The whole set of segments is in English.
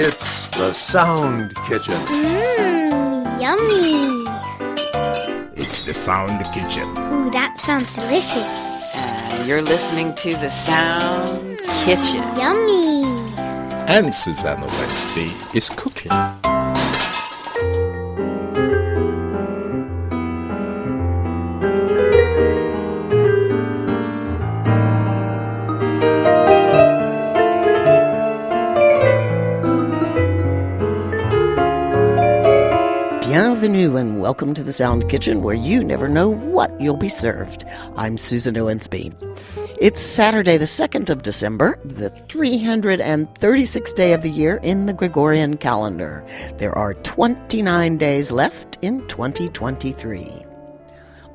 It's the Sound Kitchen. Mmm, yummy. It's the Sound Kitchen. Ooh, that sounds delicious. Uh, you're listening to the Sound Kitchen. Yummy. And Susan Owensby is cooking. Welcome to the Sound Kitchen where you never know what you'll be served. I'm Susan Owensby. It's Saturday, the 2nd of December, the 336th day of the year in the Gregorian calendar. There are 29 days left in 2023.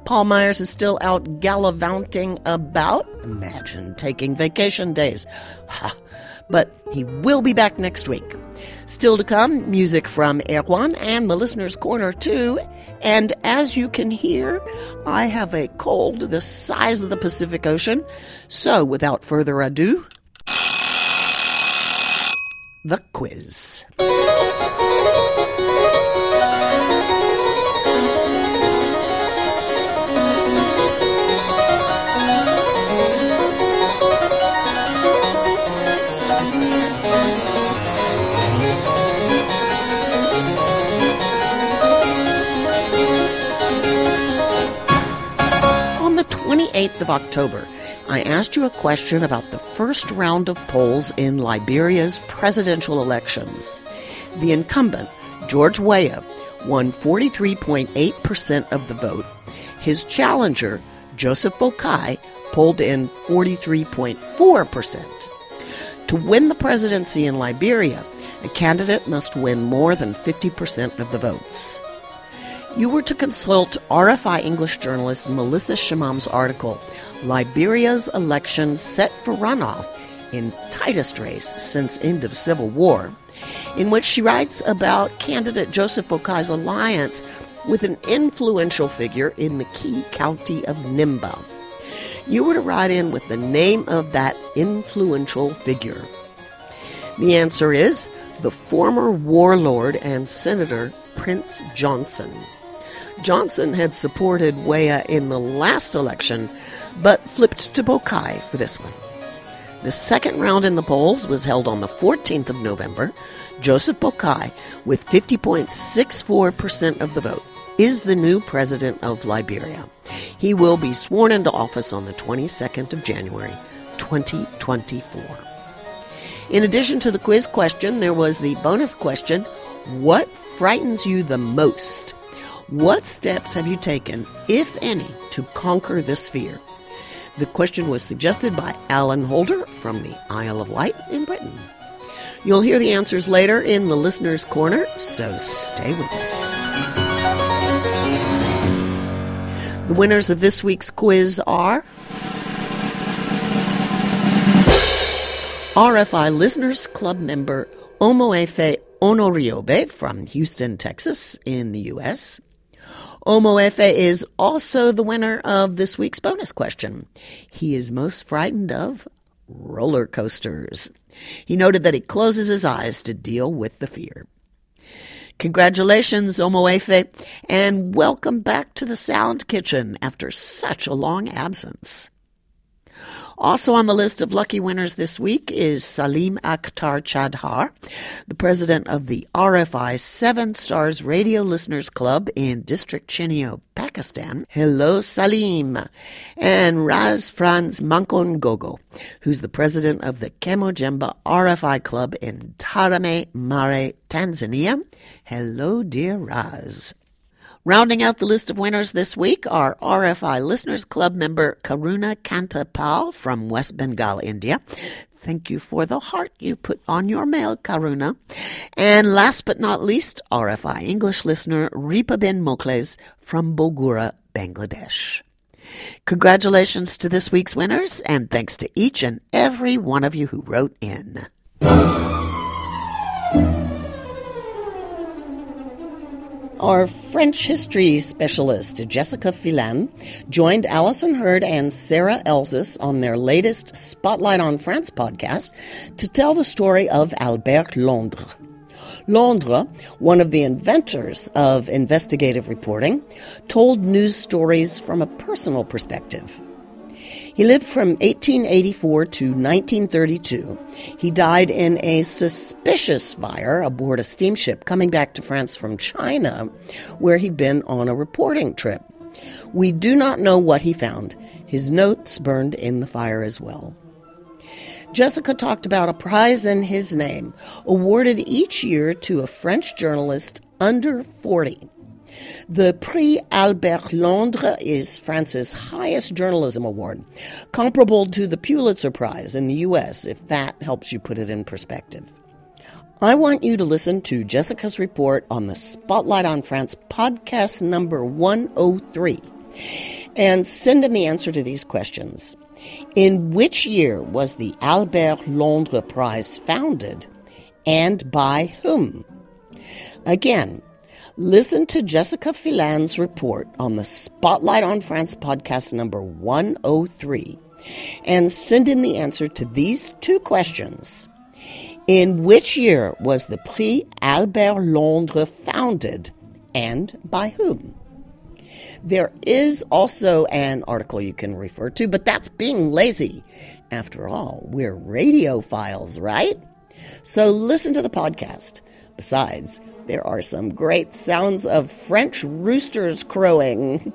Paul Myers is still out gallivanting about. Imagine taking vacation days. But he will be back next week. Still to come, music from Erwan and the Listener's Corner too. And as you can hear, I have a cold the size of the Pacific Ocean. So without further ado, the quiz. 28th of October, I asked you a question about the first round of polls in Liberia's presidential elections. The incumbent, George Weah, won 43.8% of the vote. His challenger, Joseph Boakai, polled in 43.4%. To win the presidency in Liberia, a candidate must win more than 50% of the votes. You were to consult RFI English journalist Melissa Chemam's article, Liberia's Election Set for Runoff in Tightest Race Since End of Civil War, in which she writes about candidate Joseph Boakai's alliance with an influential figure in the key county of Nimba. You were to write in with the name of that influential figure. The answer is the former warlord and senator Prince Johnson. Johnson had supported Weah in the last election, but flipped to Boakai for this one. The second round in the polls was held on the 14th of November. Joseph Boakai, with 50.64% of the vote, is the new president of Liberia. He will be sworn into office on the 22nd of January, 2024. In addition to the quiz question, there was the bonus question What frightens you the most? What steps have you taken, if any, to conquer this fear? The question was suggested by Alan Holder from the Isle of Wight in Britain. You'll hear the answers later in the Listener's Corner, so stay with us. The winners of this week's quiz are RFI Listeners Club member Omoefe Onoriobe from Houston, Texas, in the U.S. Omoefe is also the winner of this week's bonus question. He is most frightened of roller coasters. He noted that he closes his eyes to deal with the fear. Congratulations, Omoefe, and welcome back to the Sound Kitchen after such a long absence. Also on the list of lucky winners this week is Salim Akhtar Chadhar, the president of the RFI Seven Stars Radio Listeners Club in District Chiniot, Pakistan. Hello, Salim. And Raz Franz Mankongogo, who's the president of the Kemojemba RFI Club in Tarime Mara, Tanzania. Hello, dear Raz. Rounding out the list of winners this week are RFI Listeners Club member Karuna Kantapal from West Bengal, India. Thank you for the heart you put on your mail, Karuna. And last but not least, RFI English listener Ripa Bin Mokles from Bogura, Bangladesh. Congratulations to this week's winners, and thanks to each and every one of you who wrote in. Our French history specialist, Jessica Phelan, joined Alison Hird and Sarah Elzas on their latest Spotlight on France podcast to tell the story of Albert Londres. Londres, one of the inventors of investigative reporting, told news stories from a personal perspective. He lived from 1884 to 1932. He died in a suspicious fire aboard a steamship coming back to France from China, where he'd been on a reporting trip. We do not know what he found. His notes burned in the fire as well. Jessica talked about a prize in his name, awarded each year to a French journalist under 40. The Prix Albert Londres is France's highest journalism award, comparable to the Pulitzer Prize in the U.S., if that helps you put it in perspective. I want you to listen to Jessica's report on the Spotlight on France podcast number 103 and send in the answer to these questions. In which year was the Albert Londres Prize founded and by whom? Again, listen to Jessica Phelan's report on the Spotlight on France podcast number 103 and send in the answer to these two questions. In which year was the Prix Albert Londres founded and by whom? There is also an article you can refer to, but that's being lazy. After all, we're radiophiles, right? So listen to the podcast. Besides, there are some great sounds of French roosters crowing.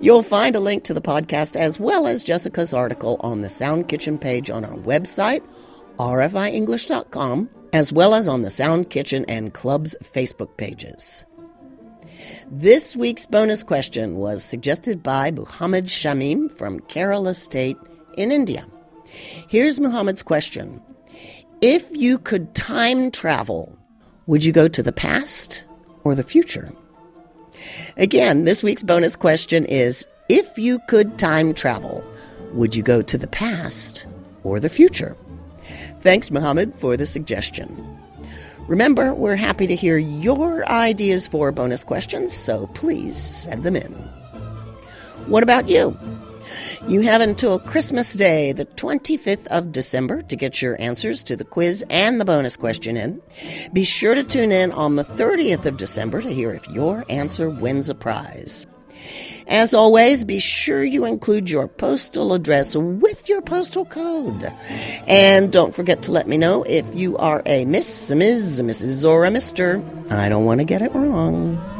You'll find a link to the podcast as well as Jessica's article on the Sound Kitchen page on our website, rfienglish.com, as well as on the Sound Kitchen and Club's Facebook pages. This week's bonus question was suggested by Muhammad Shamim from Kerala State in India. Here's Muhammad's question If you could time travel, would you go to the past or the future? Again, this week's bonus question is If you could time travel, would you go to the past or the future? Thanks, Muhammad, for the suggestion. Remember, we're happy to hear your ideas for bonus questions, so please send them in. What about you? You have until Christmas Day, the 25th of December, to get your answers to the quiz and the bonus question in. Be sure to tune in on the 30th of December to hear if your answer wins a prize. As always, be sure you include your postal address with your postal code. And don't forget to let me know if you are a Miss, a Ms., a Mrs., or a Mr. I don't want to get it wrong.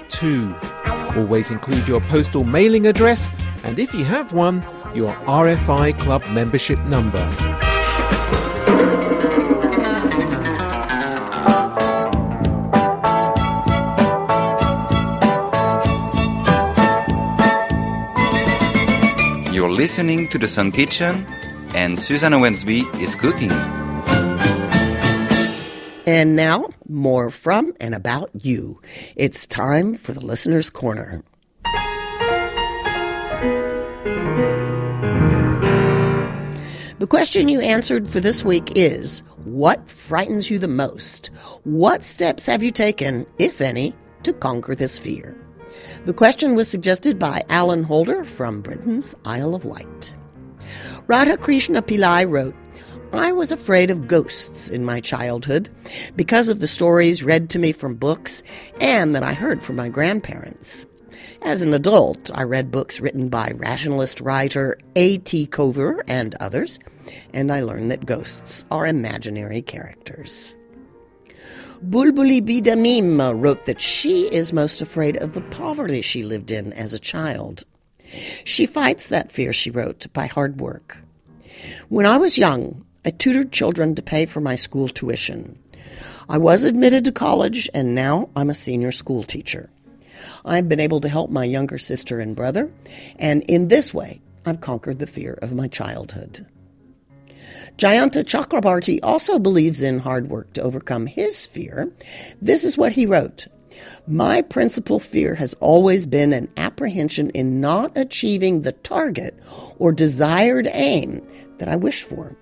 31129682. Always include your postal mailing address and if you have one, your RFI Club membership number. You're listening to the Sound Kitchen, and Susan Owensby is cooking. And now, more from and about you. It's time for the Listener's Corner. The question you answered for this week is What frightens you the most? What steps have you taken, if any, to conquer this fear? The question was suggested by Alan Holder from Britain's Isle of Wight. Radha Krishna Pillai wrote, I was afraid of ghosts in my childhood because of the stories read to me from books and that I heard from my grandparents. As an adult, I read books written by rationalist writer A.T. Kovoor and others, and I learned that ghosts are imaginary characters. Bulbuli Bidamim wrote that she is most afraid of the poverty she lived in as a child. She fights that fear, she wrote, by hard work. When I was young, I tutored children to pay for my school tuition. I was admitted to college, and now I'm a senior school teacher. I've been able to help my younger sister and brother, and in this way, I've conquered the fear of my childhood. Jayanta Chakrabarti also believes in hard work to overcome his fear. This is what he wrote My principal fear has always been an apprehension in not achieving the target or desired aim that I wish for.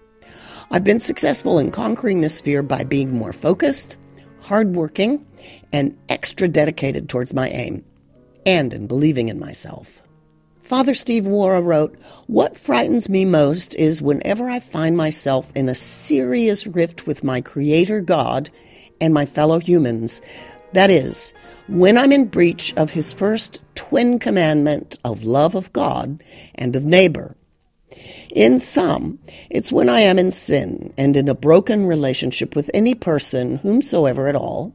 I've been successful in conquering this fear by being more focused, hardworking, and extra dedicated towards my aim, and in believing in myself. Father Steve Wara wrote, What frightens me most is whenever I find myself in a serious rift with my Creator God and my fellow humans. That is, when I'm in breach of His first twin commandment of love of God and of neighbor. In sum, it's when I am in sin and in a broken relationship with any person, whomsoever at all,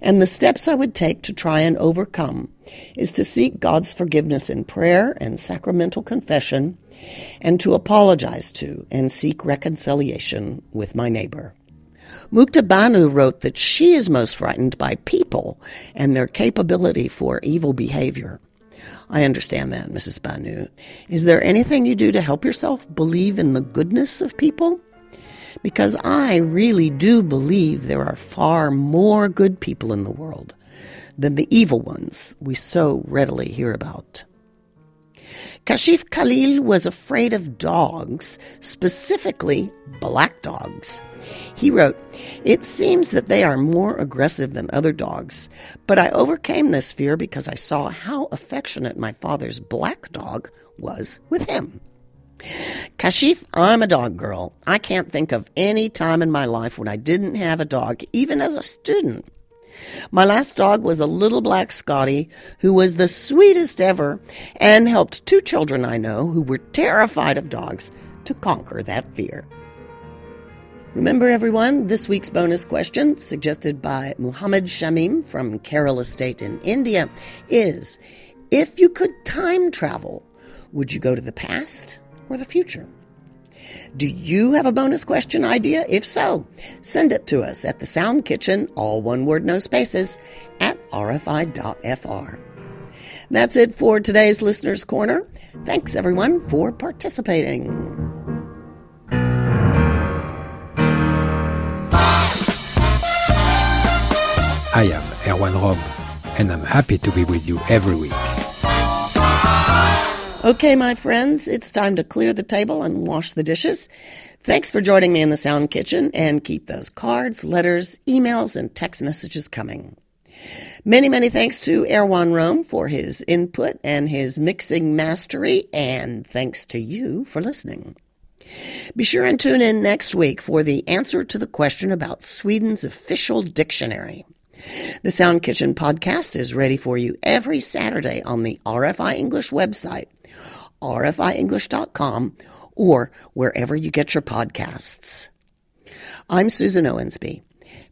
and the steps I would take to try and overcome is to seek God's forgiveness in prayer and sacramental confession, and to apologize to and seek reconciliation with my neighbor. Mukta Banu wrote that she is most frightened by people and their capability for evil behavior. I understand that, Mrs. Banu. Is there anything you do to help yourself believe in the goodness of people? Because I really do believe there are far more good people in the world than the evil ones we so readily hear about. Kashif Khalil was afraid of dogs, specifically black dogs. He wrote, It seems that they are more aggressive than other dogs, but I overcame this fear because I saw how affectionate my father's black dog was with him. Kashif, I'm a dog girl. I can't think of any time in my life when I didn't have a dog, even as a student. My last dog was a little black Scotty who was the sweetest ever and helped two children I know who were terrified of dogs to conquer that fear. Remember, everyone, this week's bonus question, suggested by Muhammad Shamim from Kerala State in India, is If you could time travel, would you go to the past or the future? Do you have a bonus question idea? If so, send it to us at the Sound Kitchen, all one word, no spaces, at rfi.fr. That's it for today's Listener's Corner. Thanks, everyone, for participating. I am Erwan Rome, and I'm happy to be with you every week. Okay, my friends, it's time to clear the table and wash the dishes. Thanks for joining me in the Sound Kitchen, and keep those cards, letters, emails, and text messages coming. Many, many thanks to Erwan Rome for his input and his mixing mastery, and thanks to you for listening. Be sure and tune in next week for the answer to the question about Sweden's official dictionary. The Sound Kitchen podcast is ready for you every Saturday on the RFI English website, rfienglish.com, or wherever you get your podcasts. I'm Susan Owensby.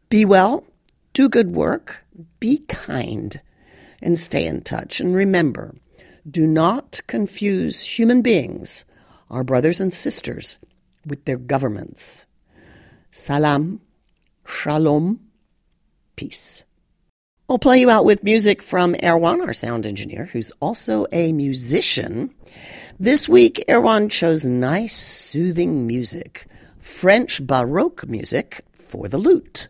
Be well, do good work, be kind, and stay in touch. And remember, do not confuse human beings, our brothers and sisters, with their governments. Salam, shalom, peace. I'll play you out with music from Erwan, our sound engineer, who's also a musician. This week, Erwan chose nice, soothing music, French Baroque music for the lute.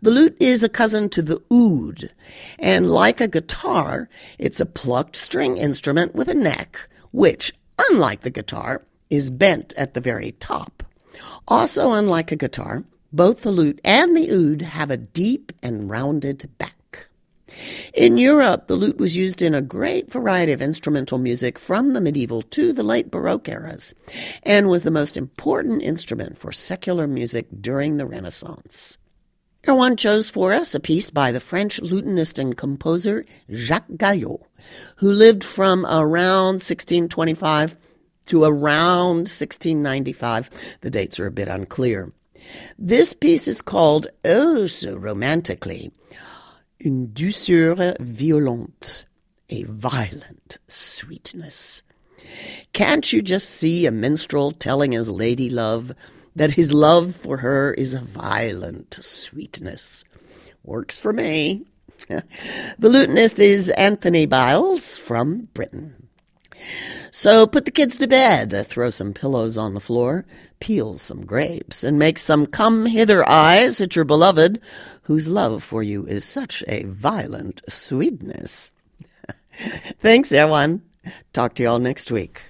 The lute is a cousin to the oud, and like a guitar, it's a plucked string instrument with a neck, which, unlike the guitar, is bent at the very top. Also, unlike a guitar, both the lute and the oud have a deep and rounded back. In Europe, the lute was used in a great variety of instrumental music from the medieval to the late Baroque eras, and was the most important instrument for secular music during the Renaissance. Erwan chose for us a piece by the French lutenist and composer Jacques Gallot, who lived from around 1625 to around 1695. The dates are a bit unclear. This piece is called Oh So Romantically une douceur violente, a violent sweetness. Can't you just see a minstrel telling his lady love that his love for her is a violent sweetness? Works for me. the lutenist is Anthony Bailes from Britain. So put the kids to bed, throw some pillows on the floor, peel some grapes, and make some come hither eyes at your beloved, whose love for you is such a violent sweetness. Thanks, everyone. Talk to y'all next week.